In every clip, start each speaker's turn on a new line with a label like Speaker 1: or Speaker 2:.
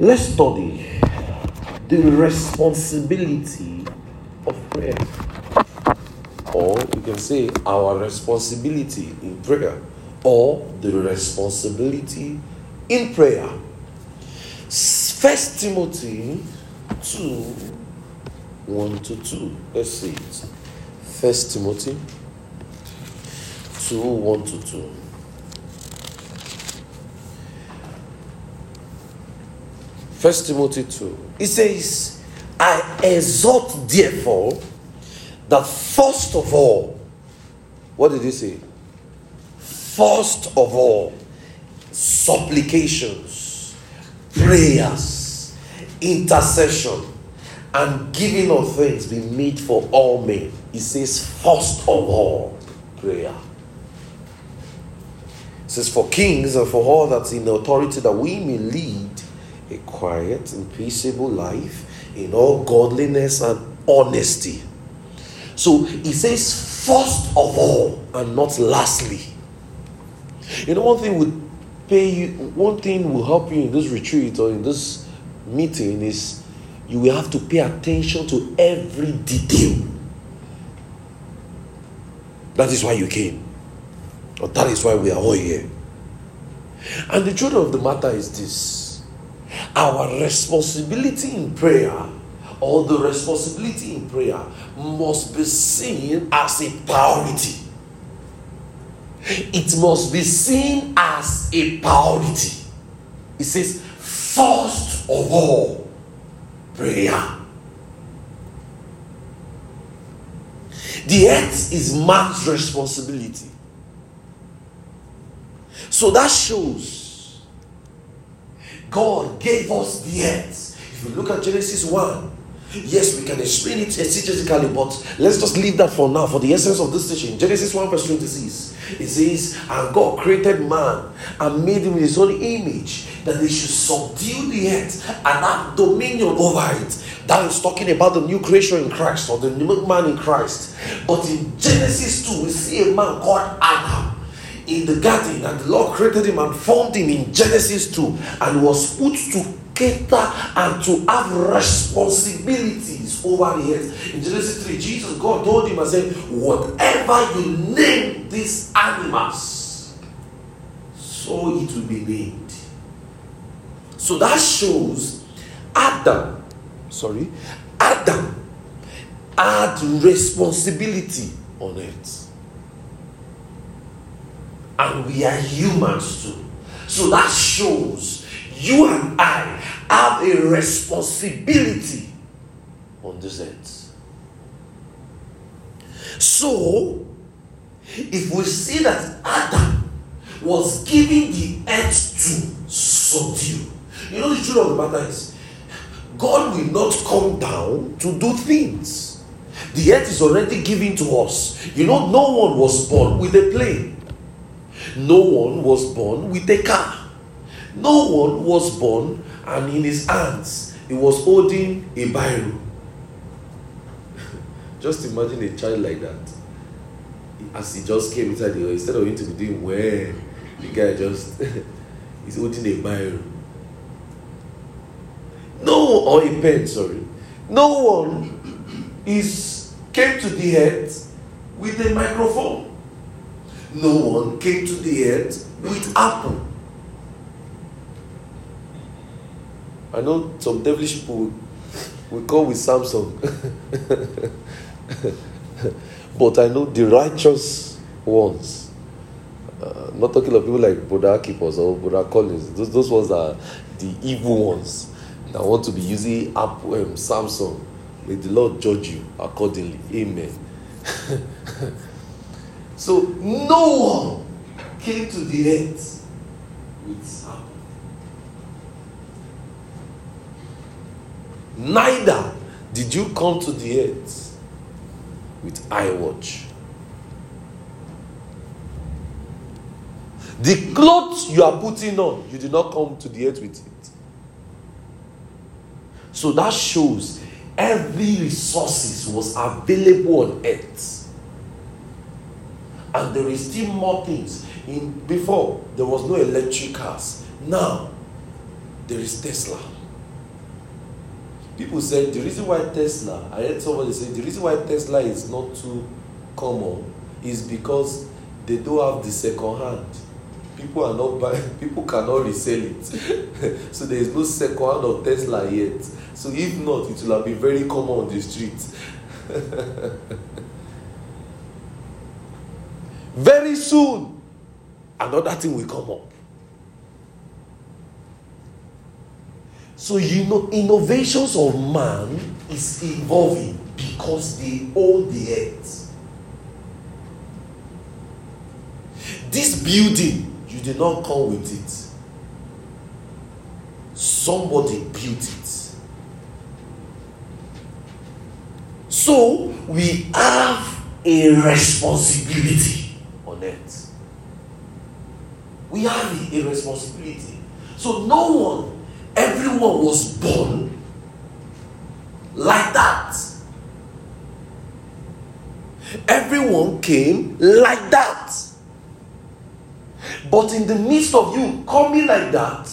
Speaker 1: Let's study the responsibility of prayer. Or we can say our responsibility in prayer, or the responsibility in prayer. First Timothy 2 1 to 2. Let's see it. First Timothy 2 1 to 2. First Timothy 2. It says, I exhort therefore that first of all, what did he say? First of all, supplications, prayers, intercession, and giving of thanks be made for all men. He says, first of all, prayer. It says, for kings and for all that's in authority that we may lead a quiet and peaceable life in all godliness and honesty. So he says, first of all, and not lastly. You know, one thing would pay you, one thing will help you in this retreat or in this meeting is you will have to pay attention to every detail. That is why you came. Or that is why we are all here. And the truth of the matter is this our responsibility in prayer, or the responsibility in prayer, must be seen as a priority. It must be seen as a priority. It says, first of all, prayer. The earth is man's responsibility. So that shows God gave us the earth. If you look at Genesis 1, yes, we can explain it exegetically, but let's just leave that for now for the essence of this teaching. Genesis 1, verse 26. It says, And God created man and made him in his own image, that they should subdue the earth and have dominion over it. That is talking about the new creation in Christ or the new man in Christ. But in Genesis 2, we see a man called Adam in the garden, and the Lord created him and formed him in Genesis 2, and was put to cater and to have responsibilities over the earth. In Genesis 3, Jesus, God told him and said, Whatever you name these animals, so it will be named. So that shows Adam, sorry, Adam had responsibility on earth. And we are humans too. So that shows you and I have a responsibility on this earth. So, if we see that Adam was giving the earth to subdue, you know the truth of the matter is, God will not come down to do things. The earth is already given to us. You know, no one was born with a plane. No one was born with a car. No one was born and in his hands he was holding a Bible. just imagine a child like that. As he just came inside the instead of him to be doing well, the guy just is holding a Bible. No, or a pen, sorry. No one is came to the earth with a microphone. No one came to the earth with Apple. I know some devilish people will come with Samsung. but I know the righteous ones. Uh, not talking of people like Buddha Keepers or Buddha Collins. Those, those ones are the evil ones that want to be using Apple, um, Samsung. May the Lord judge you accordingly. Amen. so no one came to the earth with Apple. Neither did you come to the earth with iWatch. The clothes you are putting on, you did not come to the earth with it. So that shows every resources was available on earth. And there is still more things. In before there was no electric cars. Now there is Tesla. people said the reason why Tesla, I heard somebody say the reason why Tesla is not too common is because they don't have the second hand. People are not buying, people cannot resell it. so there is no second hand of Tesla yet. So if not, it will have been very common on the street. very soon, another thing will come up. So you know, innovations of man is evolving because they own the earth. This building, you did not come with it. Somebody built it. So we have a responsibility on it. We have a responsibility. So no one everyone was born like that. Everyone came like that. But in the midst of you coming like that,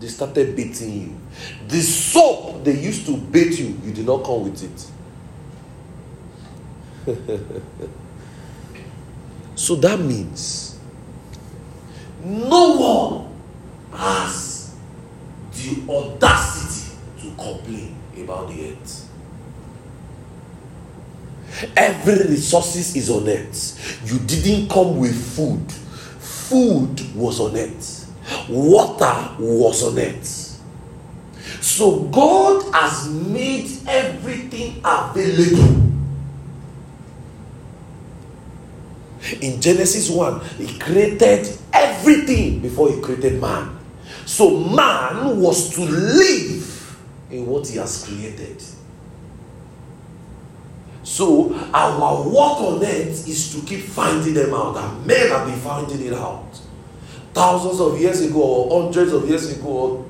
Speaker 1: they started beating you. The soap they used to beat you, you did not come with it. so that means no one has the audacity to complain about the earth. Every resources is on earth. You didn't come with food. Food was on earth. Water was on earth. So God has made everything available. In Genesis 1, He created everything before He created man. So man was to live in what he has created. So our work on earth is to keep finding them out, and men have been finding it out. Thousands of years ago, or hundreds of years ago, or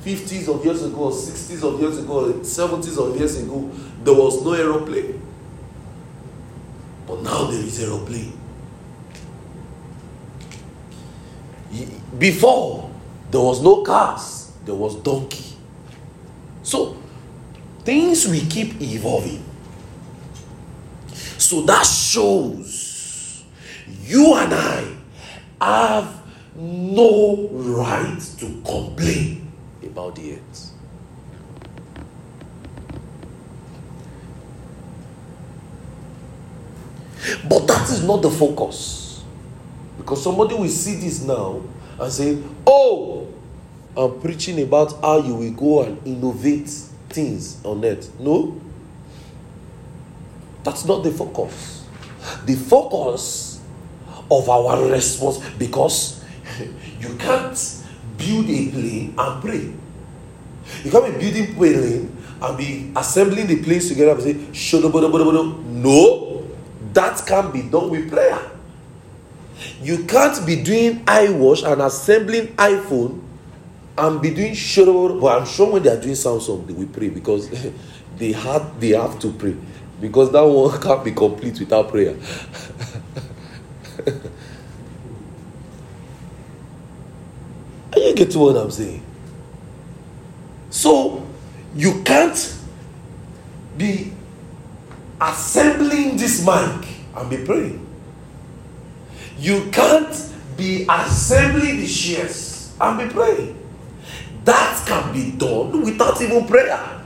Speaker 1: fifties of years ago, or sixties of years ago, or seventies of years ago, there was no aeroplane. But now there is aeroplane. Before, there was no cars, there was donkey. So things will keep evolving. So that shows you and I have no right to complain about the earth. But that is not the focus. Because somebody will see this now and say, Oh, I'm preaching about how you will go and innovate things on earth. No, that's not the focus. The focus of our response, because you can't build a plane and pray. You can't be building plane and be assembling the planes together and say. No, that can't be done with prayer. You can't be doing iWatch and assembling iPhone and be doing sure. But I'm sure when they are doing Samsung, they will pray because they had they have to pray because that one can't be complete without prayer. Are you get what I'm saying? So you can't be assembling this mic and be praying. You can't be assembling the shares and be praying. That can be done without even prayer.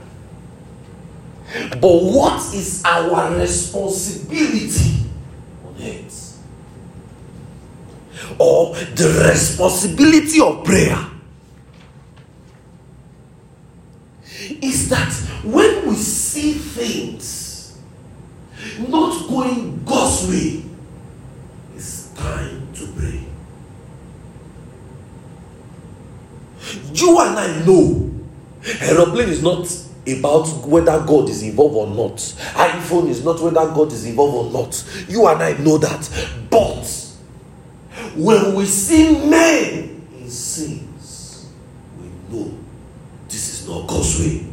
Speaker 1: But what is our responsibility on it? Or the responsibility of prayer is that when we see things not going God's way, time to pray. You and I know aeroplane is not about whether God is involved or not. iPhone is not whether God is involved or not. You and I know that. But when we see men in sins, we know this is not God's way.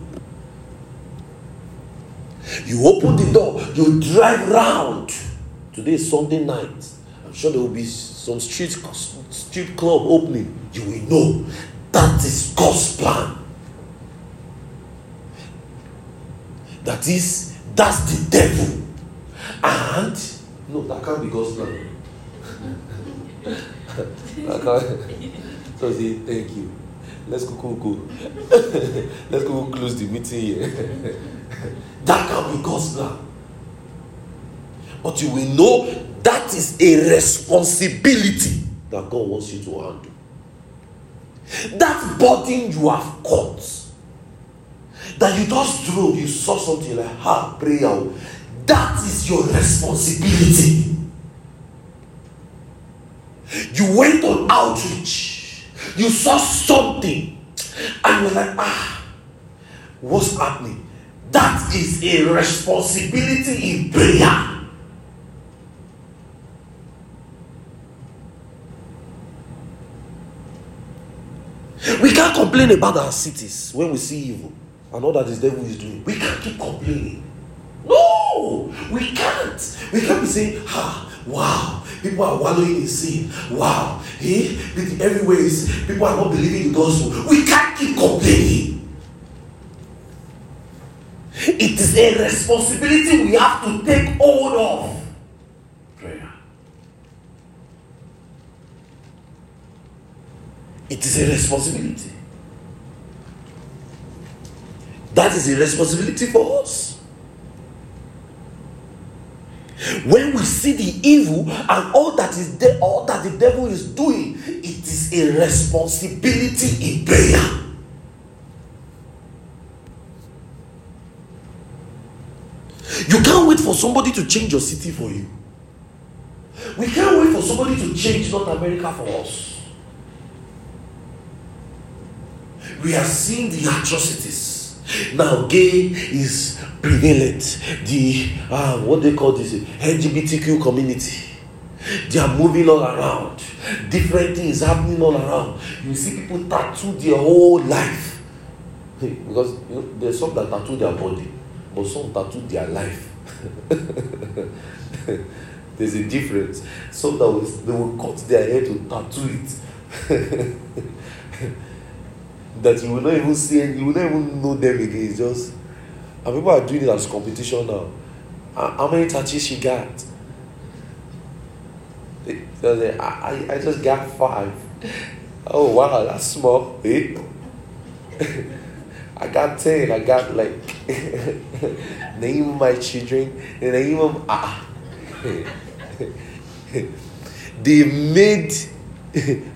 Speaker 1: You open the door, you drive round. Today is Sunday night I'm sure there will be some street street club opening. You will know that is God's plan. That is, that's the devil. And no, that can't be God's plan. that can't. So say, thank you. Let's go, go, go. Let's go close the meeting here. that can be God's plan. But you will know that is a responsibility that God wants you to handle. That burden you have caught, that you just drove, you saw something like, ha, prayer. That is your responsibility. You went on outreach, you saw something, and you're like, ah, what's happening? That is a responsibility in prayer. We can't complain about our cities when we see evil and all that the devil is doing. We can't keep complaining. No, we can't. We can't be saying, ah, wow, people are wallowing in sin. Wow, eh? everywhere is people are not believing the gospel. We can't keep complaining. It is a responsibility we have to take hold of. Prayer. It is a responsibility. That is a responsibility for us. When we see the evil and all that is there, all that the devil is doing, it is a responsibility in prayer. You can't wait for somebody to change your city for you. We can't wait for somebody to change North America for us. We are seeing the atrocities. Now, gay is prevalent. The uh, what they call this LGBTQ community. They are moving all around. Different things happening all around. You see people tattoo their whole life. Because you know, there's some that tattoo their body, but some tattoo their life. there's a difference. Some that will, they will cut their hair to tattoo it. that you will not even see, you will not even know them again. It's just and people are doing it as competition now. How many tattoos she got? I, I, I just got five. Oh wow, that's small. Eh? I got ten. I got like name my children. Name them ah. they made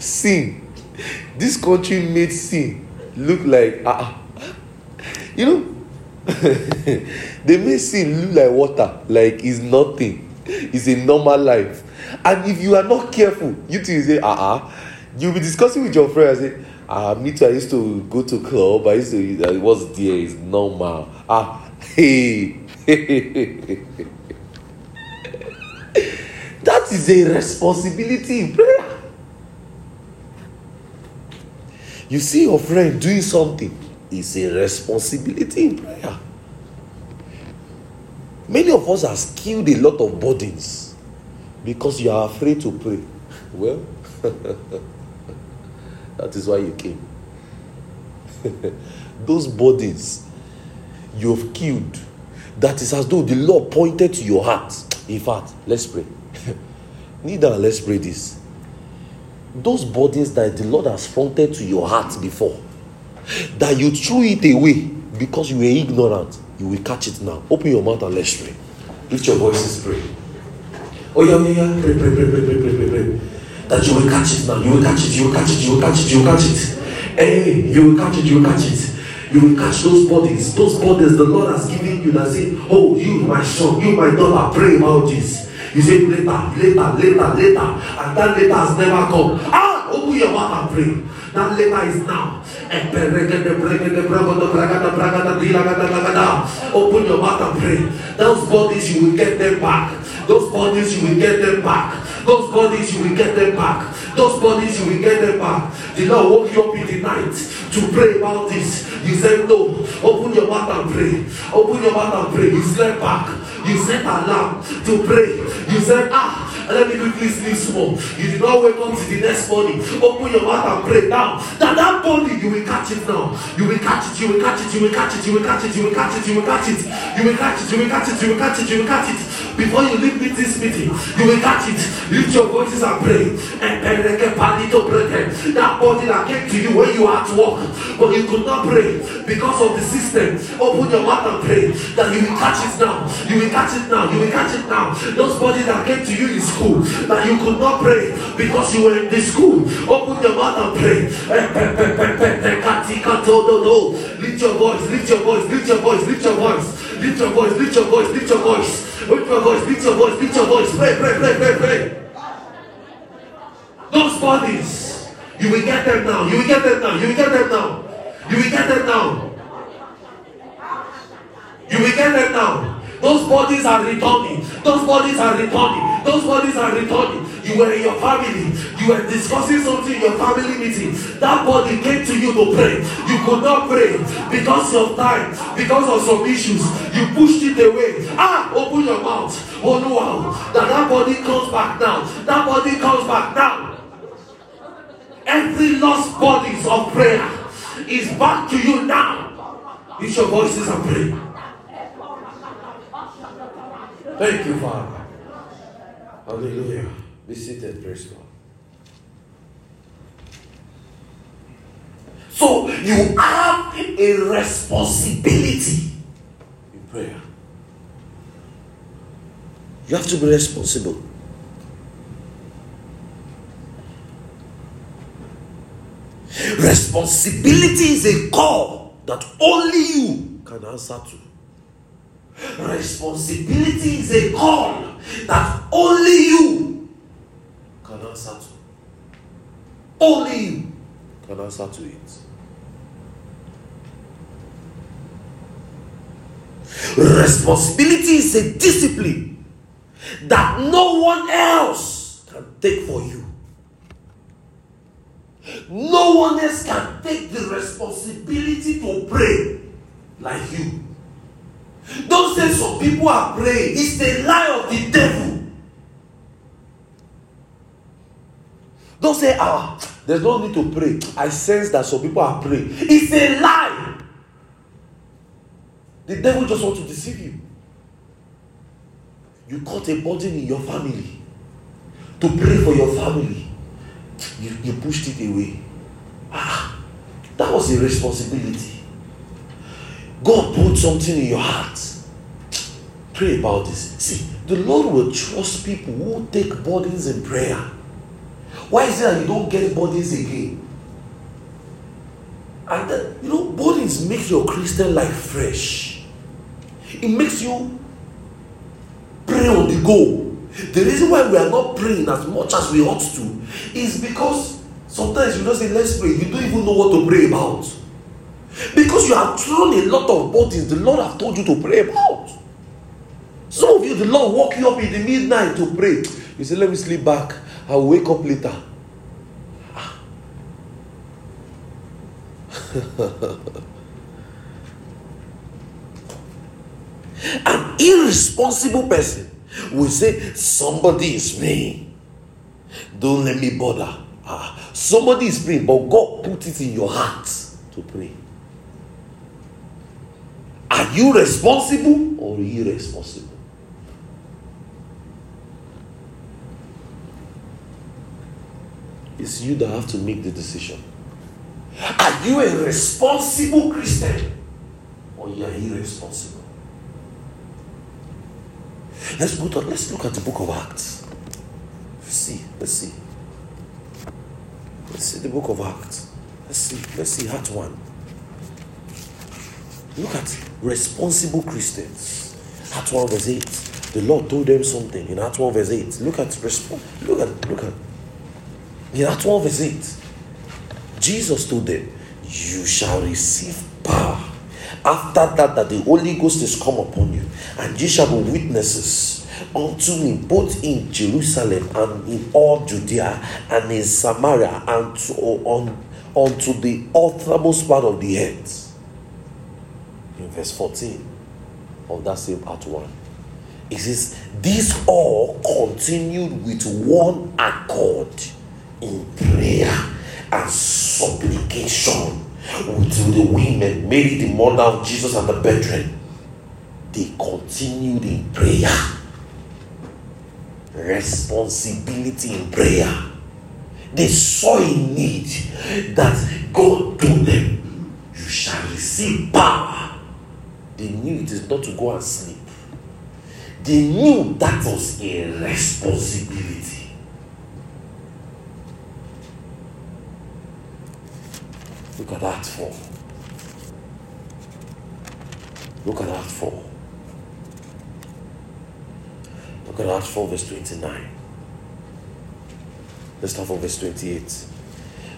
Speaker 1: sin. This country made sin look like ah. You know they may sin look like water, like it's nothing. It's a normal life. And if you are not careful, you two say, ah, uh-uh. you'll be discussing with your friend and say, ah, me too, I used to go to club, I used to, I was there, it's normal. Ah, hey. that is a responsibility in. You see your friend doing something, it's a responsibility in prayer. Many of us have killed a lot of burdens because you are afraid to pray. Well, that is why you came. Those burdens you have killed, that is as though the Lord pointed to your heart. In fact, let's pray. Neither let's pray this. Those burdens that the Lord has fronted to your heart before, that you threw it away because you were ignorant, you will catch it now. Open your mouth and let's pray. Lift your voices, pray. Oh, yeah, yeah, yeah. Pray, pray, pray, pray, pray, pray, pray, pray. That you will catch it now. You will catch it, you will catch it, you will catch it, you will catch it. Hey, you will catch it, you will catch it. You will catch those bodies, those bodies the Lord has given you that say, Oh, you, my son, you, my daughter, pray about this. You say later, later, later, later, and that later has never come. Ah, open your mouth and pray. That later is now. Open your mouth and pray. Those bodies, you will get them back. Those bodies, you will get them back. Those bodies, you will get them back. Those bodies, you will get them back. The Lord woke you up in the night to pray about this. You said no. Open your mouth and pray. Open your mouth and pray. You slept back. You set alarm to pray. You said, ah, let me quickly sleep small. You did not wake up to the next morning. Open your mouth and pray now. That that body, you will catch it now. You will catch it, you will catch it, you will catch it, you will catch it, you will catch it, you will catch it. You will catch it, you will catch it, you will catch it, you will catch it. Before you leave this meeting, you will catch it. Lift your voices and pray. And that body that came to you when you were at work, but you could not pray because of the system. Open your mouth and pray that you will catch it now. You will catch it now. You will catch it now. Those bodies that came to you in school that you could not pray because you were in the school. Open your mouth and pray. Lift your voice, lift your voice, lift your voice, lift your voice, lift your voice, lift your voice, lift your voice. Lift your voice, lift your voice, lift your voice. Pray, pray, pray, pray, pray. Those bodies, you will get them now. You will get them now. You will get them now. You will get them now. You will get them now. Those bodies are returning. Those bodies are returning. Those bodies are returning. You were in your family. You were discussing something in your family meeting. That body came to you to pray. You could not pray because of time, because of some issues. You pushed it away. Ah, open your mouth. Oh no, wow. That that body comes back now. That body comes back now. Every lost bodies of prayer is back to you now. Use your voices and pray. Thank you, Father. Hallelujah. Be seated, praise God. So you have a responsibility in prayer. You have to be responsible. Responsibility is a call that only you can answer to. Responsibility is a call that only you can answer to. Only you can answer to it. Responsibility is a discipline that no one else can take for you. No one else can take the responsibility to pray like you. Don't say some people are praying. It's the lie of the devil. Don't say, ah, there's no need to pray. I sense that some people are praying. It's a lie. The devil just wants to deceive you. You caught a burden in your family to pray for your family. You, you pushed it away. Ah, that was a responsibility. God put something in your heart. Pray about this. See, the Lord will trust people who take burdens in prayer. Why is it that you don't get burdens again? And uh, you know, burdens make your Christian life fresh. It makes you pray on the go. The reason why we are not praying as much as we ought to is because sometimes you don't say, Let's pray. You don't even know what to pray about. Because you have thrown a lot of bodies the Lord have told you to pray about. Some of you, the Lord woke you up in the midnight to pray. You say, Let me sleep back. I'll wake up later. An irresponsible person will say, Somebody is praying. Don't let me bother. Ah, somebody is praying, but God put it in your heart to pray. Are you responsible or irresponsible? It's you that have to make the decision. Are you a responsible Christian or you are irresponsible? Let's go to, let's look at the book of Acts. Let's see, let's see. Let's see the book of Acts. Let's see, let's see Act 1. Look at responsible Christians. Act 1 verse 8. The Lord told them something in Act 1 verse 8. Look at. Look at look at in Act 1 verse 8. Jesus told them, You shall receive power. After that, that the Holy Ghost is come upon you, and you shall be witnesses unto me both in Jerusalem and in all Judea and in Samaria and to, on, unto the uttermost part of the earth verse 14 of that same part 1. It says, These all continued with one accord in prayer and supplication with the women, Mary, the mother of Jesus, and the brethren. They continued in prayer. Responsibility in prayer. They saw a need that God told them, You shall receive power. They knew it is not to go and sleep. They knew that was a responsibility. Look at that four. Look at that four. Look at Acts 4, verse 29. Let's start from verse 28.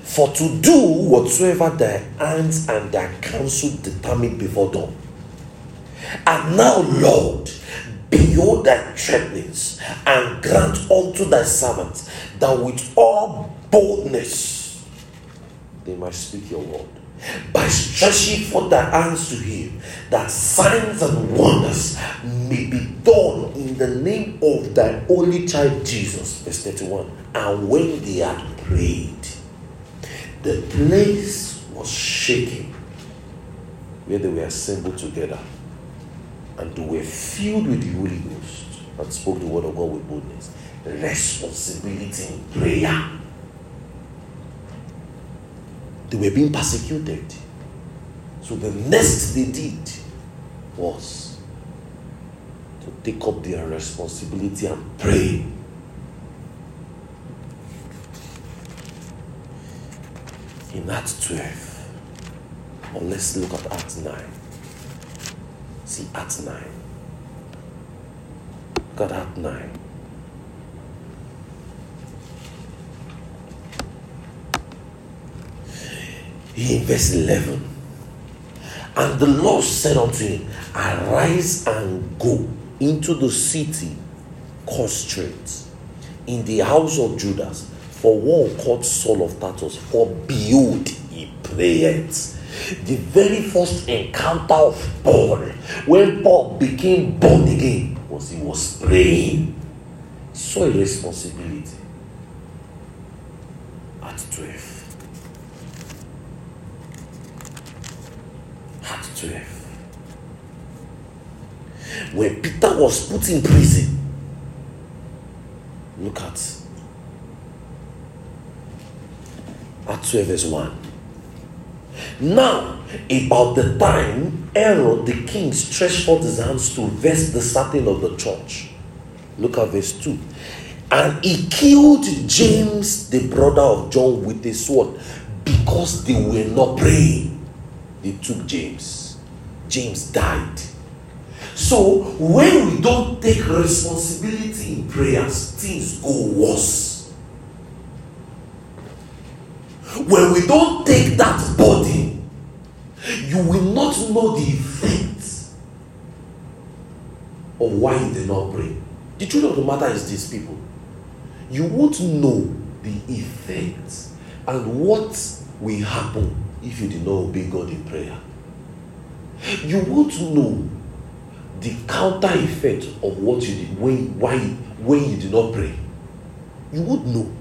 Speaker 1: For to do whatsoever their hands and their counsel determined before them. And now, Lord, behold thy threatenings, and grant unto thy servants that with all boldness they might speak your word. By stretching forth thy hands to him, that signs and wonders may be done in the name of thy only child Jesus. Verse 31. And when they had prayed, the place was shaking where they were assembled together and they were filled with the Holy Ghost and spoke the word of God with boldness. Responsibility in prayer. They were being persecuted. So the next they did was to take up their responsibility and pray. In Acts 12, or let's look at Acts 9. See at 9. Look at 9. In verse 11, and the Lord said unto him, Arise and go into the city constraint in the house of Judas for one called Saul of Tarsus. For behold, he prayed. The very first encounter of Paul, when Paul became born again, was he was praying. So a responsibility at 12. At 12 when Peter was put in prison. Look at Acts 12, verse 1. Now, about the time Herod the king stretched forth his hands to vest the certain of the church. Look at verse 2. And he killed James, the brother of John, with a sword because they were not praying. They took James. James died. So when we don't take responsibility in prayers, things go worse. When we don't take that body, you will not know the effect of why you did not pray. The truth of the matter is this, people. You won't know the effect and what will happen if you did not obey God in prayer. You won't know the counter effect of what you did when why when you did not pray you won't know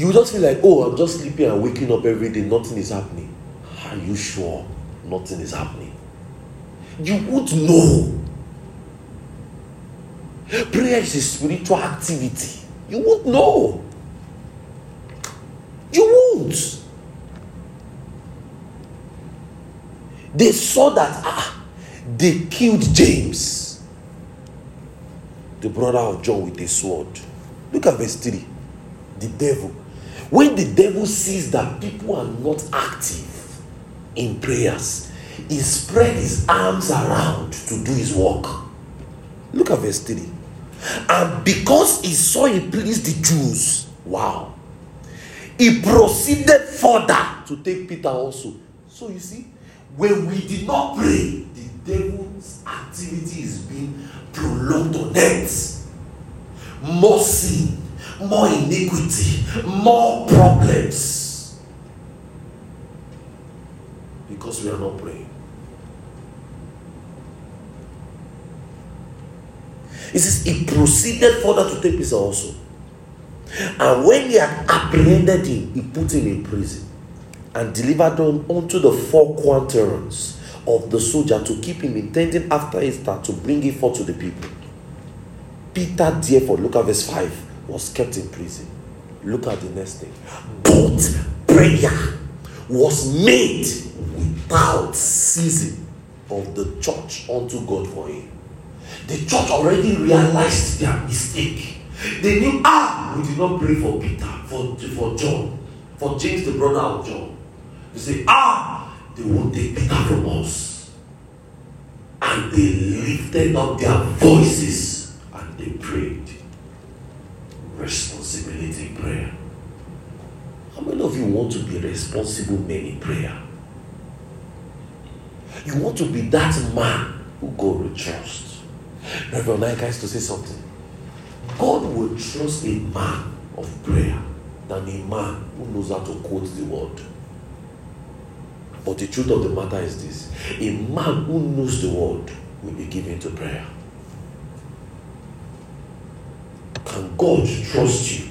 Speaker 1: you just feel like oh i'm just sleeping and waking up every day nothing is happening are you sure nothing is happening you would know prayer is a spiritual activity you would know you won't they saw that ah, they killed James, the brother of John, with a sword. Look at verse 3. The devil. When the devil sees that people are not active in prayers, he spread his arms around to do his work. Look at verse 3. And because he saw it pleased the Jews, wow, he proceeded further to take Peter also. So you see, when we did not pray, the devil's activity is being prolonged on earth. More sin, more iniquity, more problems. Because we are not praying. He says he proceeded further to take Peter also. And when he had apprehended him, he put him in prison and delivered him unto the four quaternions of the soldier to keep him, intending after Easter to bring him forth to the people. Peter, therefore, look at verse 5, was kept in prison. Look at the next thing. But prayer was made without ceasing of the church unto God for him. The church already realized their mistake. They knew, ah, we did not pray for Peter, for, for John, for James, the brother of John. They say, ah, they won't take Peter from us. And they lifted up their voices and they prayed. Responsibility in prayer. How many of you want to be responsible men in prayer? You want to be that man who God will trust. Reverend Naika used to say something. God will trust a man of prayer than a man who knows how to quote the word. But the truth of the matter is this a man who knows the word will be given to prayer. Can God trust you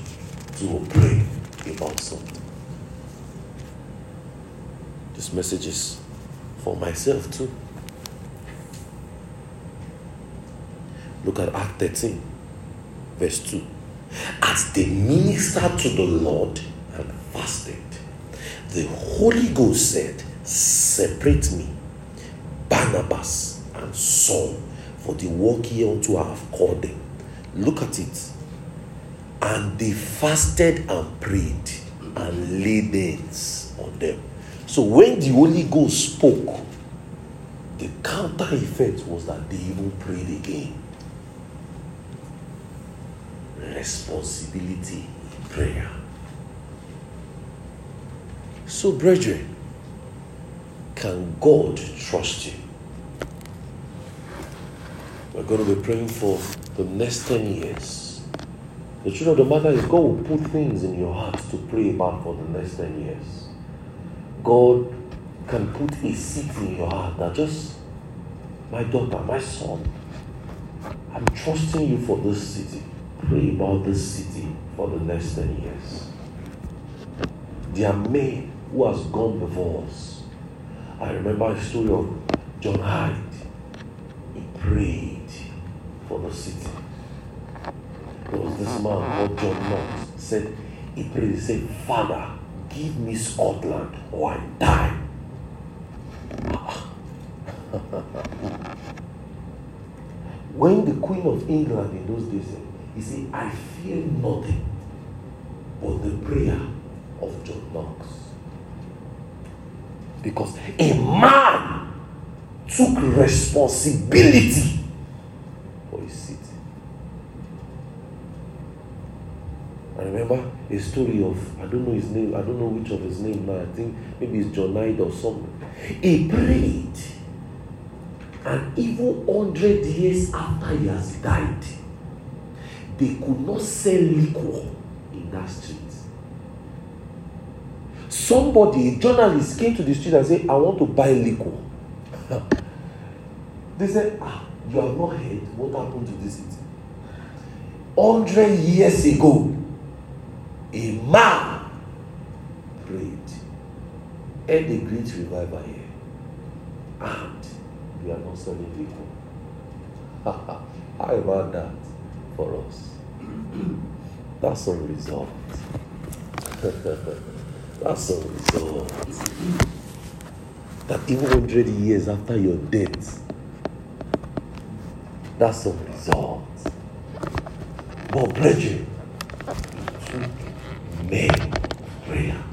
Speaker 1: to pray about something? This message is for myself too. Look at Act 13, verse 2. As they ministered to the Lord and fasted, the Holy Ghost said, Separate me, Barnabas and Saul, for the work hereunto I have called them. Look at it. And they fasted and prayed and laid hands on them. So when the Holy Ghost spoke, the counter effect was that they even prayed again. Responsibility in prayer. So, brethren, can God trust you? We're going to be praying for the next 10 years. The truth of the matter is, God will put things in your heart to pray about for the next 10 years. God can put a seed in your heart that just, my daughter, my son, I'm trusting you for this city. Pray about this city for the next 10 years. There are men who has gone before us I remember a story of John Hyde. He prayed for the city. There was this man uh-huh. called John Knox. Said he prayed. He said, "Father, give me Scotland or I die." when the Queen of England in those days, said, he said, "I fear nothing but the prayer of John Knox." Because a man took responsibility for his city. I remember a story of, I don't know his name, I don't know which of his name now. I think maybe it's John Knight or something. He prayed. And even 100 years after he has died, they could not sell liquor in that street. Somebody, a journalist, came to the street and said, I want to buy liquor. they said, Ah, you have not heard what happened to this city. Hundred years ago, a man prayed, and a great revival here, and we are not selling liquor. How about that for us? That's some result. That's a result. That even 100 years after your death, that's a result. But, brethren, men prayer.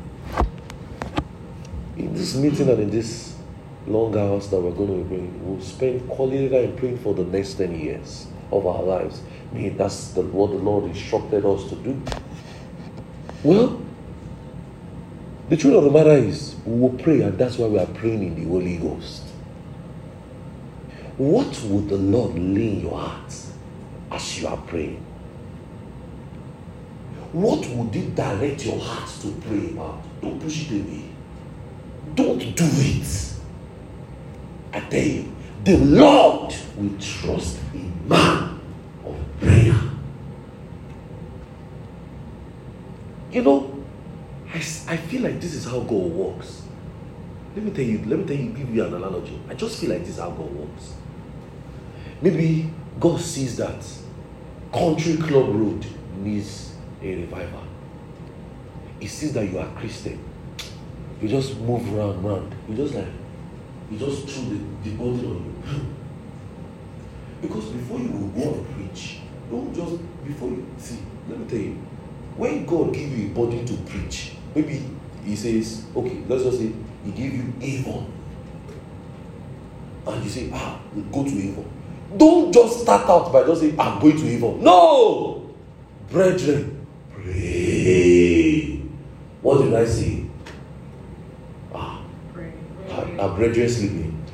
Speaker 1: In this meeting and in this long hours that we're going to be praying, we'll spend quality time praying for the next 10 years of our lives. I mean, that's the, what the Lord instructed us to do. Well, the truth of the matter is, we will pray, and that's why we are praying in the Holy Ghost. What would the Lord lay in your heart as you are praying? What would it direct your heart to pray about? Don't push it away. Don't do it. I tell you, the Lord will trust a man of prayer. You know, I, I feel like this is how God works. Let me tell you, let me tell you, give you an analogy. I just feel like this is how God works. Maybe God sees that country club road needs a revival. He sees that you are Christian. You just move around, round. You just like, you just threw the, the body on you. because before you will go and preach, don't just, before you, see, let me tell you, when God give you a body to preach, maybe he says, okay, let's just say he give you Avon. And you say, ah, go to Avon. Don't just start out by just saying, I'm going to Avon. No! Brethren, pray. What did I say? Ah, pray. Our brethren sleeping.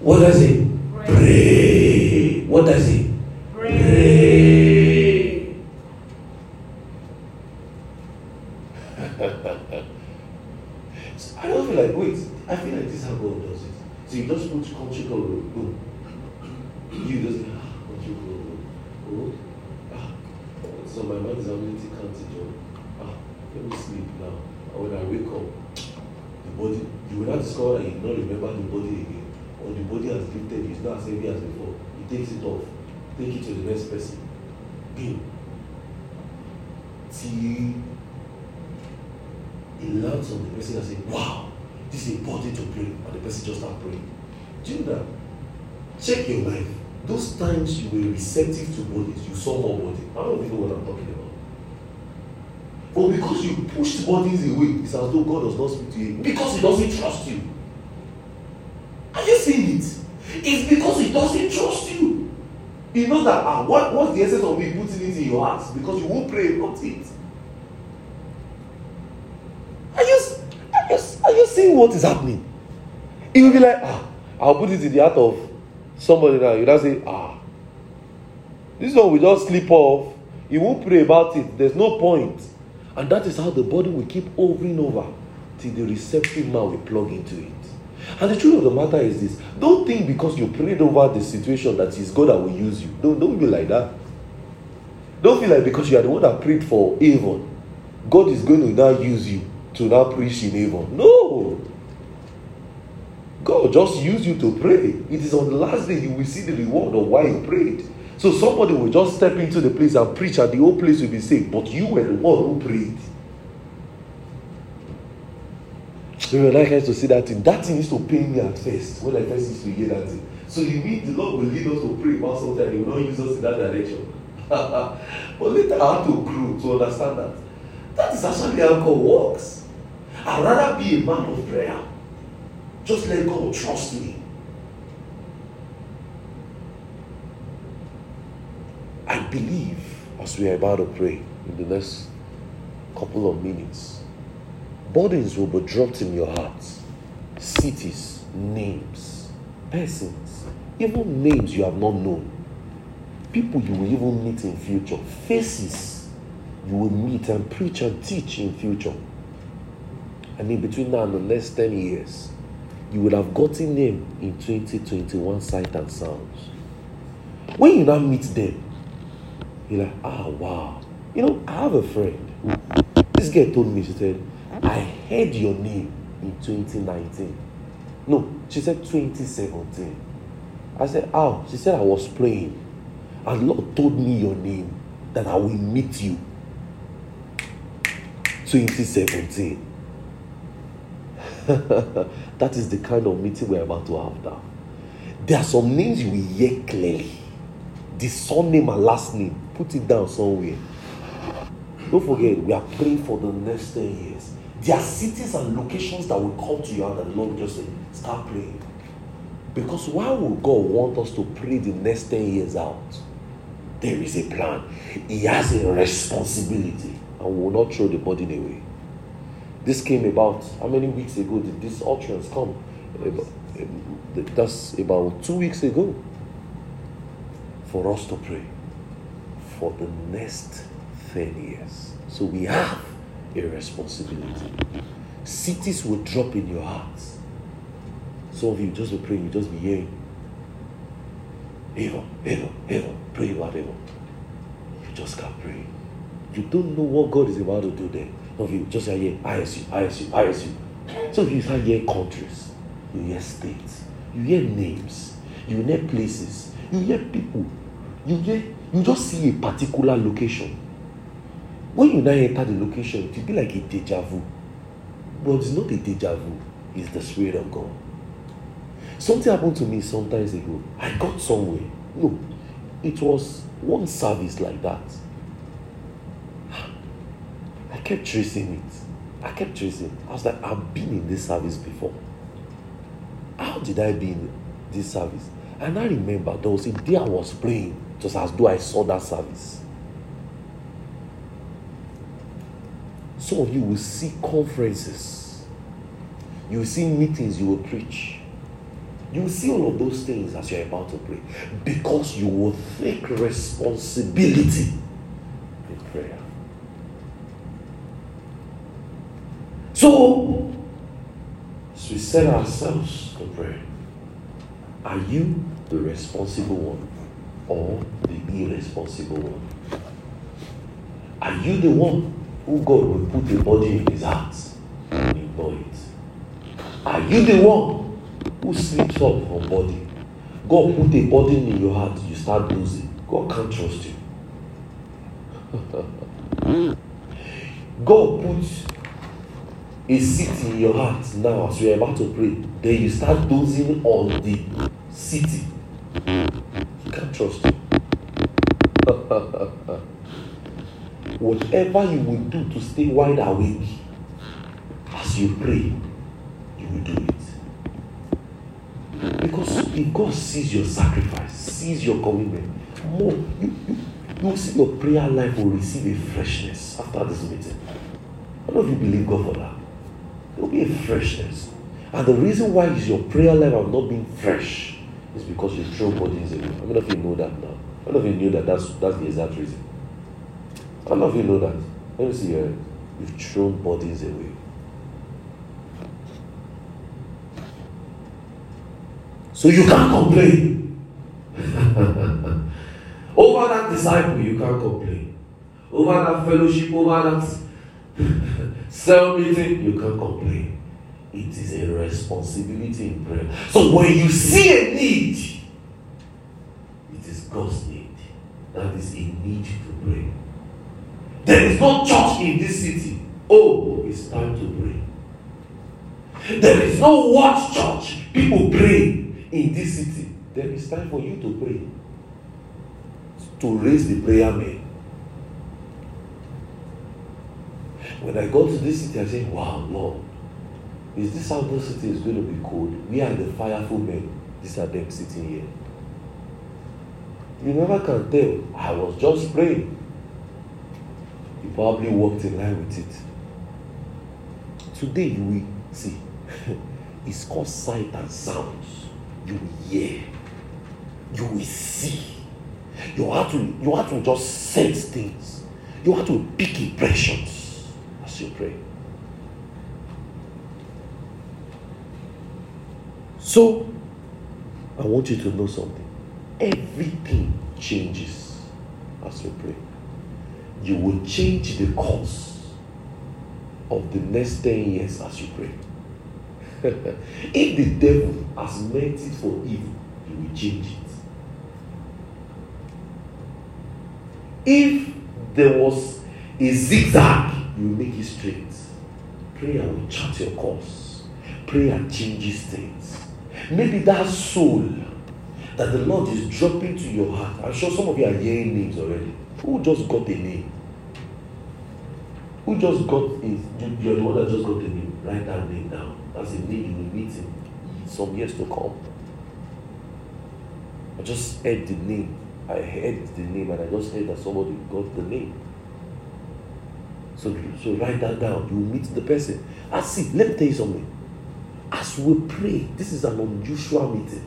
Speaker 1: What did I say? Pray. pray. What did I say? Pray. pray. Heavy as before. He takes it off, take it to the next person. Boom. Till he lands on the person and say, Wow, this is important to pray. And the person just start praying. Do you know that? Check your life. Those times you were receptive to bodies, you saw more body. I don't even know what I'm talking about. But because you pushed bodies away, it's as though God does not speak to you. Because he doesn't trust you. Are you seeing it? It's because he doesn't trust you. He knows that ah, what, what's the essence of me putting it in your heart? Because you won't pray about it. Are you, are you, are you seeing what is happening? He will be like, ah, I'll put it in the heart of somebody now. You now say, ah, this one will just slip off. He won't pray about it. There's no point. And that is how the body will keep hovering over till the receptive man will plug into it. And the truth of the matter is this don't think because you prayed over the situation that it's God that will use you. Don't, don't be like that. Don't feel like because you are the one that prayed for Avon, God is going to now use you to now preach in Avon. No! God just use you to pray. It is on the last day you will see the reward of why you prayed. So somebody will just step into the place and preach, and the whole place will be saved. But you were the one who prayed. So I had to see that thing, that thing used to pain me at first when I first used to hear that thing. So you mean the Lord will lead us to pray about something and He will not use us in that direction. but later I had to grow to understand that. That is actually how God works. I'd rather be a man of prayer. Just let God trust me. I believe as we are about to pray in the next couple of minutes, burdens will be dropped in your heart. Cities, names, persons, even names you have not known. People you will even meet in future. Faces you will meet and preach and teach in future. And in between now and the next 10 years, you will have gotten them in 2021 sight and sounds. When you now meet them, you're like, ah, wow. You know, I have a friend. This girl told me, she said, I heard your name in 2019. No, she said 2017. I said, how? She said, I was praying. And Lord told me your name, that I will meet you. 2017. that is the kind of meeting we're about to have now. There are some names you will hear clearly. The surname and last name. Put it down somewhere. Don't forget, we are praying for the next 10 years. There are cities and locations that will come to you and the Lord just say, start praying. Because why would God want us to pray the next 10 years out? There is a plan. He has a responsibility and will not throw the burden away. This came about, how many weeks ago did this utterance come? Um, that's about two weeks ago. For us to pray for the next 10 years. So we have a responsibility. Cities will drop in your hearts. Some of you just be praying, you just be hearing. Eva, Eva, Eva, pray Eva. You just can't pray. you don't know what God is about to do there. Some of you just hear ISU, ISU, ISU. So if you start hearing countries, you hear states, you hear names, you hear places, you hear people, you hear, you just see a particular location. When you now enter the location, it will be like a deja vu. But it's not a deja vu, it's the Spirit of God. Something happened to me sometimes ago. I got somewhere. No, it was one service like that. I kept tracing it. I kept tracing. I was like, I've been in this service before. How did I be in this service? And I remember there was a day I was praying, just as though I saw that service. Some of you will see conferences, you will see meetings, you will preach. You will see all of those things as you're about to pray because you will take responsibility in prayer. So, as we set ourselves to pray, are you the responsible one or the irresponsible one? Are you the one who God will put a body in his heart and ignore it? Are you the one who sleeps up from body. God put a burden in your heart, you start losing. God can't trust you. God puts a seat in your heart now as you're about to pray. Then you start dozing on the city. He can't trust you. Whatever you will do to stay wide awake as you pray, you will do it. Because if God sees your sacrifice, sees your commitment, more you, you, you see your prayer life will receive a freshness after this meeting. I don't know if you believe God for that. There will be a freshness. And the reason why is your prayer life have not been fresh is because you throw bodies away. I don't know if you know that now? I don't know if you knew that that's, that's the exact reason? Many of you know that? Let me see here. You've thrown bodies away. So you can't complain. over that disciple, you can't complain. Over that fellowship, over that cell meeting, you can't complain. It is a responsibility in prayer. So when you see a need, it is God's need. That is a need to pray. There is no church in this city. Oh, it's time to pray. There is no watch church. People pray in this city, then it's time for you to pray. To raise the prayer men. When I go to this city, I say, Wow, Lord, is this how this city is going to be cold? We are the fireful men. These are them sitting here. You never can tell. I was just praying. You probably walked in line with it. Today you will see. it's called sight and sounds you will hear, you will see. You have to you have to just sense things. You have to pick impressions as you pray. So I want you to know something. Everything changes as you pray. You will change the course of the next 10 years as you pray. if the devil has meant it for evil, he will change it. If there was a zigzag, you make it straight. Prayer will chart your course. Prayer changes things. Maybe that soul that the Lord is dropping to your heart. I'm sure some of you are hearing names already. Who just got a name? Who just got it? You're the one that just got the name. Write that name down. That's a name you will meet in some years to come. I just heard the name. I heard the name and I just heard that somebody got the name. So, so write that down. You meet the person. I see. Let me tell you something. As we pray, this is an unusual meeting.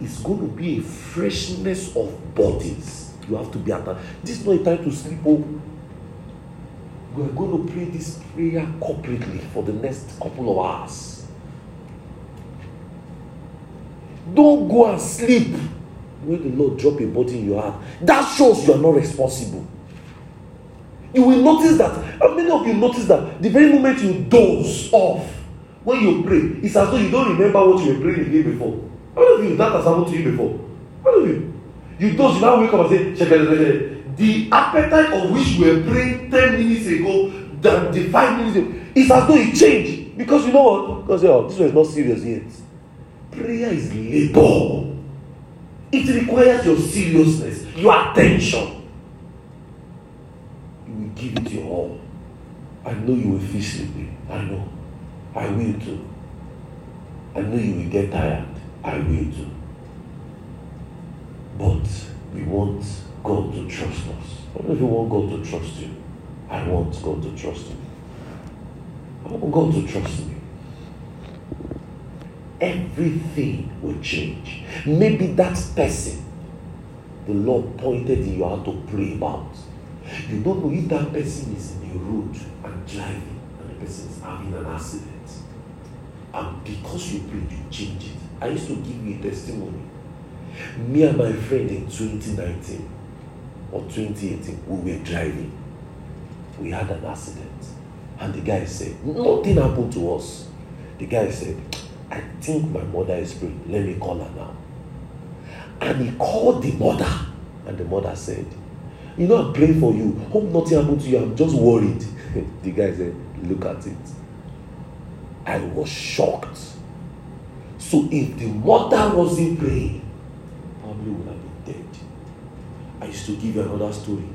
Speaker 1: It's going to be a freshness of bodies. You have to be at. This is not a time to sleep over. We are going to pray this prayer corporately for the next couple of hours. Don't go and sleep when the Lord drop a body in your heart. That shows you are not responsible. You will notice that. How many of you notice that the very moment you doze off when you pray, it's as though you don't remember what you were praying the day before. How many of you that has happened to you before? How many of you? You doze, you now wake up and say, the appetite of which you were praying 10 minutes ago, than the 5 minutes ago, it's as though it changed. Because you know what? Because oh, this one is not serious yet. Prayer is labor. It requires your seriousness, your attention. You will give it your all. I know you will feel sleepy. I know. I will too. I know you will get tired. I will do. But we want God to trust us. Many of you want God to trust you? I want God to trust you. I want God to trust me. Everything will change. Maybe that person the Lord pointed you out to pray about. You don't know if that person is in a road and driving and the person is having an accident. And because you prayed, you change it. I used to give a testimony. Me and my friend in 2019 or 2018, we were driving. We had an accident. And the guy said, Nothing happened to us. The guy said, I think my mother is praying. Let me call her now. And he called the mother. And the mother said, You know, I'm praying for you. Hope nothing happened to you. I'm just worried. the guy said, Look at it. I was shocked. So if the mother wasn't praying, probably would have been dead. I used to give you another story.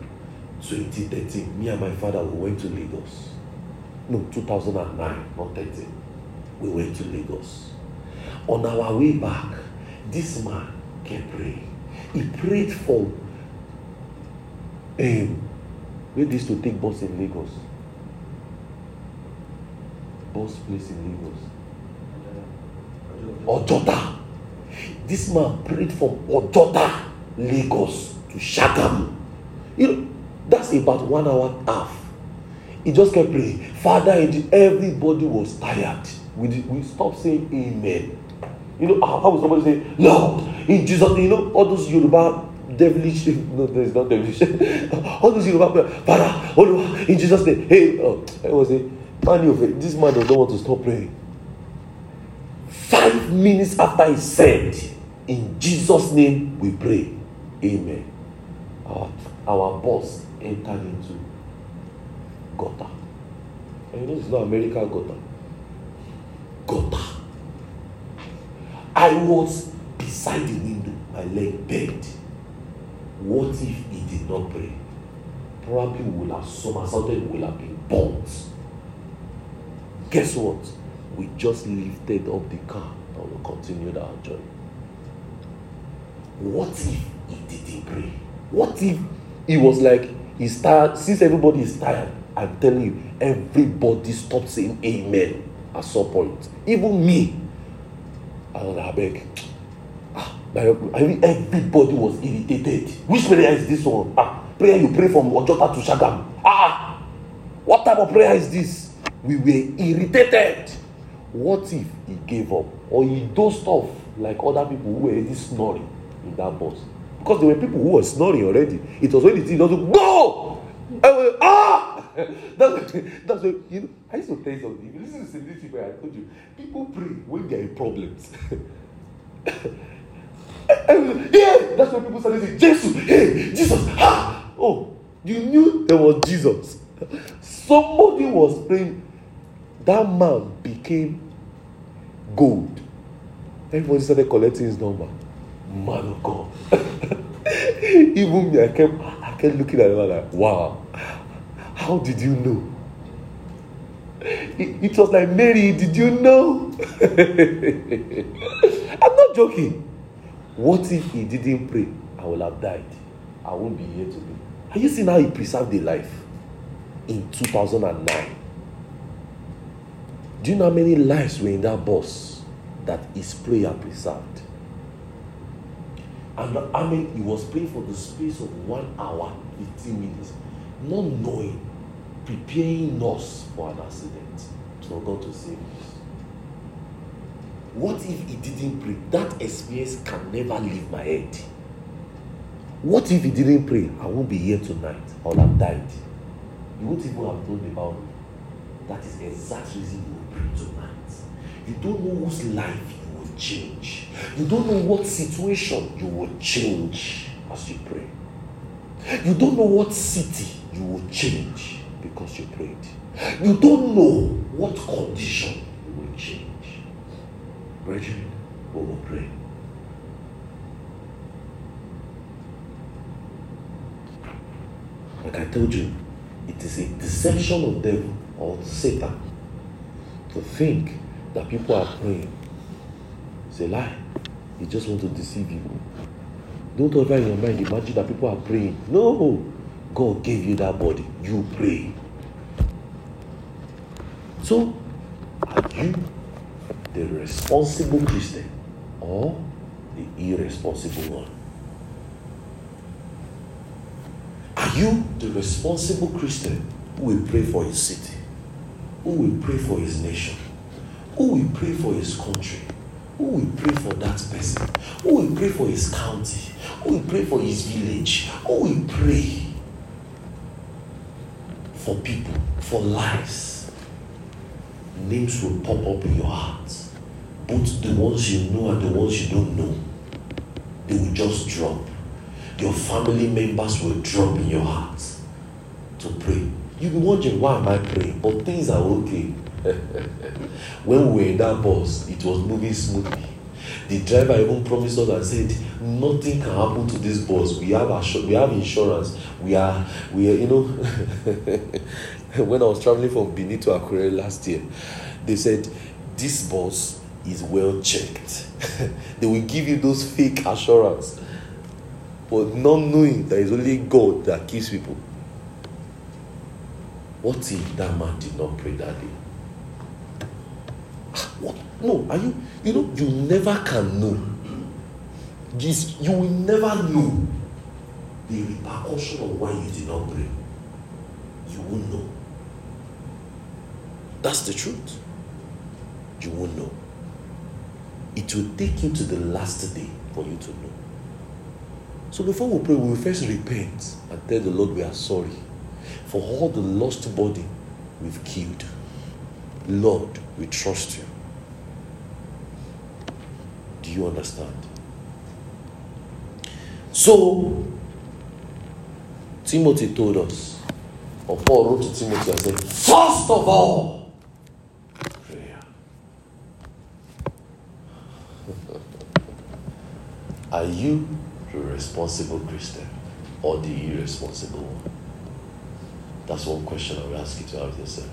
Speaker 1: 2013, me and my father we went to Lagos. No, 2009, not 13. We went to Lagos. On our way back, this man kept praying. He prayed for um, where this to take bus in Lagos. Bus place in Lagos. Ojota. This man prayed from Ojota, Lagos to Shagamu. You know, that's about one hour half. He just kept praying. Father, everybody was tired. We, did, we stopped saying amen. You know, how, would somebody say, Lord, in Jesus, you know, all those Yoruba devilish, no, there's not devilish, all those Yoruba, Father, in Jesus' name, hey, oh, I was saying, man, this man does not want to stop praying. Five minutes after he said, in Jesus' name we pray, amen. Our, our boss entered into gutter. And know, it's not American gutter. Gutter. I was beside the window, my leg bent. What if he did not pray? Probably would have somersaulted, would have been burnt. Guess what? We just lifted up the car and we continued our journey. What if he didn't pray? What if he was like, he's tired? Since everybody is tired, I'm telling you, everybody stopped saying amen at some point. Even me. I was like, beg. Ah, everybody was irritated. Which prayer is this one? Ah, prayer you pray from Ojota to Shagam. Ah, what type of prayer is this? We were irritated. What if he gave up or he dozed off like other people who were already snoring in that bus? Because there were people who were snoring already. It was when the thing doesn't go. I was, ah! that's that's what you know. I used to tell you something. If you listen to Simplicity Prayer, I told you, people pray when they are in problems. yeah, that's when people started saying, Jesus, hey, Jesus, ah! Oh, you knew there was Jesus. Somebody was praying. That man became gold. Everybody started collecting his number. Man of God. Even me, I kept I kept looking at him like, wow, how did you know? It, it was like, Mary, did you know? I'm not joking. What if he didn't pray? I will have died. I won't be here today. Are you seeing how he preserved the life in 2009? Do you know how many lives were in that bus that his prayer preserved? And I mean, he was praying for the space of one hour, 15 minutes, not knowing, preparing us for an accident, for God to save us. What if he didn't pray? That experience can never leave my head. What if he didn't pray? I won't be here tonight. I would have died. you won't even have told me about me. That is the exact reason tonight. You don't know whose life you will change. You don't know what situation you will change as you pray. You don't know what city you will change because you prayed. You don't know what condition you will change. Brethren, we will pray. Like I told you, it is a deception of devil or Satan to think that people are praying. It's a lie. He just want to deceive you. Don't ever in your mind imagine that people are praying. No. God gave you that body. You pray. So, are you the responsible Christian or the irresponsible one? Are you the responsible Christian who will pray for his city? Who will pray for his nation? Who will pray for his country? Who will pray for that person? Who will pray for his county? Who will pray for his village? Who will pray for people, for lives? Names will pop up in your heart. Both the ones you know and the ones you don't know. They will just drop. Your family members will drop in your heart to pray. You'll be wondering, why am I praying? But things are okay. when we were in that bus, it was moving smoothly. The driver even promised us and said, nothing can happen to this bus. We have assur- we have insurance. We are we are, you know. when I was traveling from Benin to Akure last year, they said this bus is well checked. they will give you those fake assurance, but not knowing that it's only God that keeps people. What if that man did not pray that day? Ah, what? No, are you? You know, you never can know. This, you will never know the repercussion of why you did not pray. You won't know. That's the truth. You won't know. It will take you to the last day for you to know. So before we pray, we will first repent and tell the Lord we are sorry for all the lost body we've killed. Lord, we trust you. Do you understand? So, Timothy told us, or Paul wrote to Timothy and said, First of all, prayer. Are you the responsible Christian or the irresponsible one? That's one question I will ask you to ask yourself.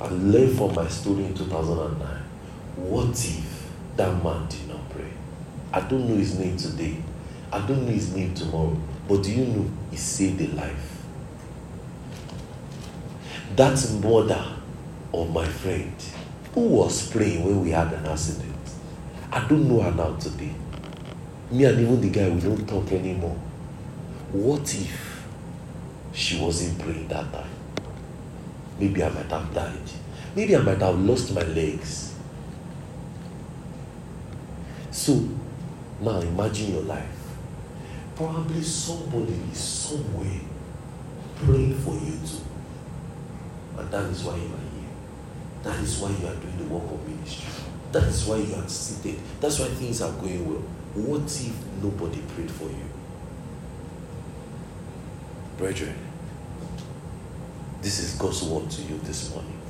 Speaker 1: I learned from my story in 2009. What if that man did not pray? I don't know his name today. I don't know his name tomorrow. But do you know he saved a life? That mother of my friend who was praying when we had an accident. I don't know her now today. Me and even the guy, we don't talk anymore. What if she wasn't praying that time? Maybe I might have died. Maybe I might have lost my legs. So now imagine your life. Probably somebody is somewhere praying for you too. And that is why you are here. That is why you are doing the work of ministry. That is why you are seated. That's why things are going well. What if nobody prayed for you? Brethren, this is God's word to you this morning.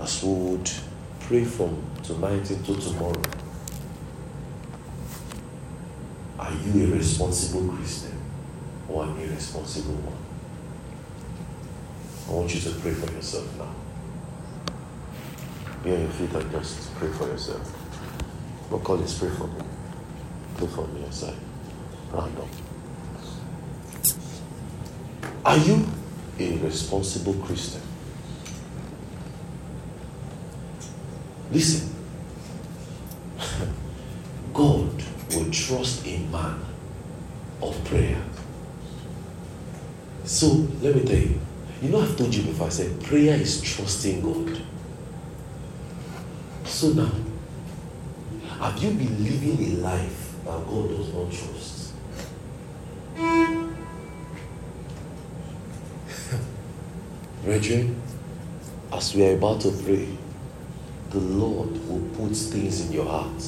Speaker 1: As we would pray from tonight into tomorrow, are you a responsible Christian or an irresponsible one? I want you to pray for yourself now. Be on your feet and just pray for yourself. No Collins, pray for me. Pray for me aside. Round up. Are you a responsible Christian? Listen. God will trust a man of prayer. So let me tell you. You know, I've told you before, I said prayer is trusting God. So now, have you been living a life that God does not trust? Brethren, as we are about to pray, the Lord will put things in your heart.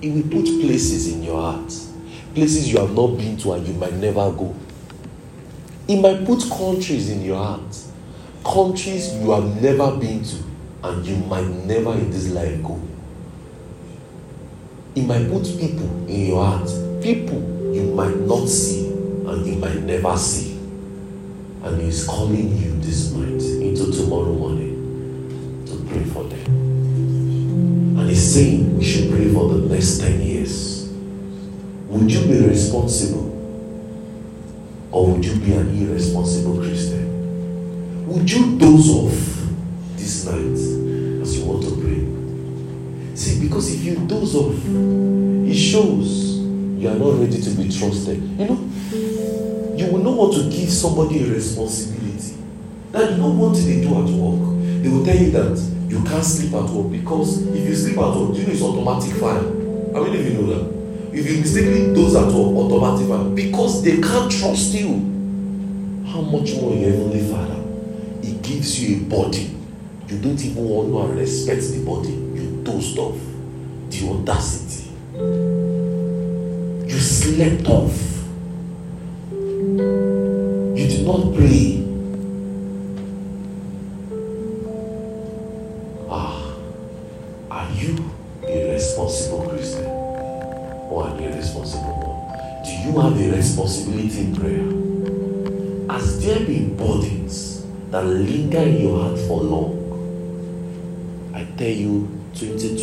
Speaker 1: He will put places in your heart, places you have not been to and you might never go. He might put countries in your heart, countries you have never been to and you might never in this life go. He might put people in your heart, people you might not see and you might never see. And He's calling you this night into tomorrow morning to pray for them. And He's saying we should pray for the next 10 years. Would you be responsible? Or would you be an irresponsible Christian? Would you doze off this night as you want to pray? See, because if you doze off, it shows you are not ready to be trusted. You know, will not want to give somebody a responsibility that you know what they do at work. They will tell you that you can't sleep at work because if you sleep at work, you know it's automatic fire. How many of you know that? If you mistakenly doze at work, automatic fire because they can't trust you. How much more your heavenly Father? He gives you a body. You don't even want to respect the body. You dozed off. The audacity. You slept off. Not pray. Ah, are you a responsible Christian or an irresponsible one? Do you have a responsibility in prayer? Has there been burdens that linger in your heart for long? I tell you, 2021,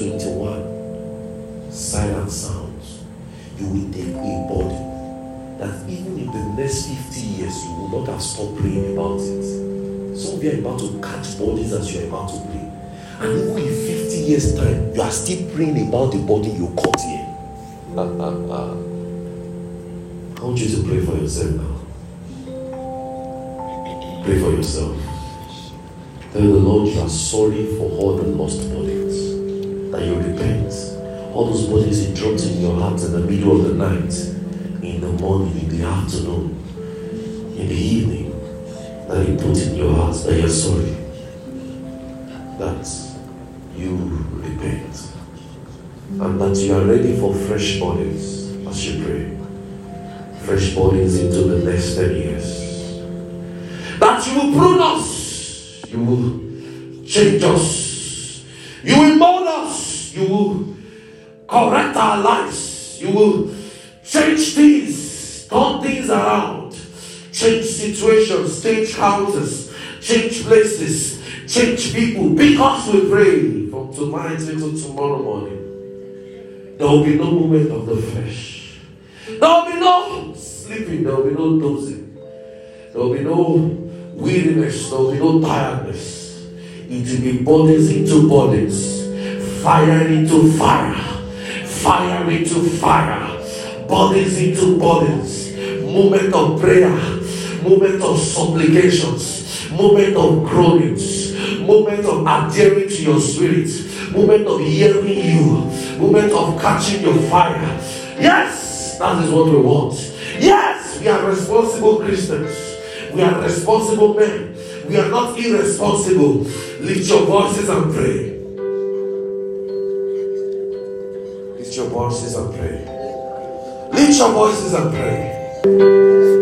Speaker 1: will not have stopped praying about it. Some of you are about to catch bodies as you are about to pray. And even in 50 years' time, you are still praying about the body you caught here. I want you to pray for yourself now. Pray for yourself. Tell the Lord you are sorry for all the lost bodies. That you repent. All those bodies you dropped in your heart in the middle of the night, in the morning, in the afternoon, in the evening, that you put in your heart that you're sorry. That you repent. And that you are ready for fresh bodies as you pray. Fresh bodies into the next 10 years. That you will prune us. You will change us. You will mold us. You will correct our lives. You will change things, turn things around, change situations, change houses, change places, change people. Because we pray from tonight until tomorrow morning, there will be no movement of the flesh. There will be no sleeping. There will be no dozing. There will be no weariness. There will be no tiredness. It will be bodies into bodies, fire into fire, fire into fire, bodies into bodies, moment of prayer, moment of supplications, moment of groanings, moment of adhering to your spirit, moment of hearing you, moment of catching your fire. Yes, that is what we want. Yes, we are responsible Christians. We are responsible men. We are not irresponsible. Lift your voices and pray. Lift your voices and pray. Lift your voices and pray.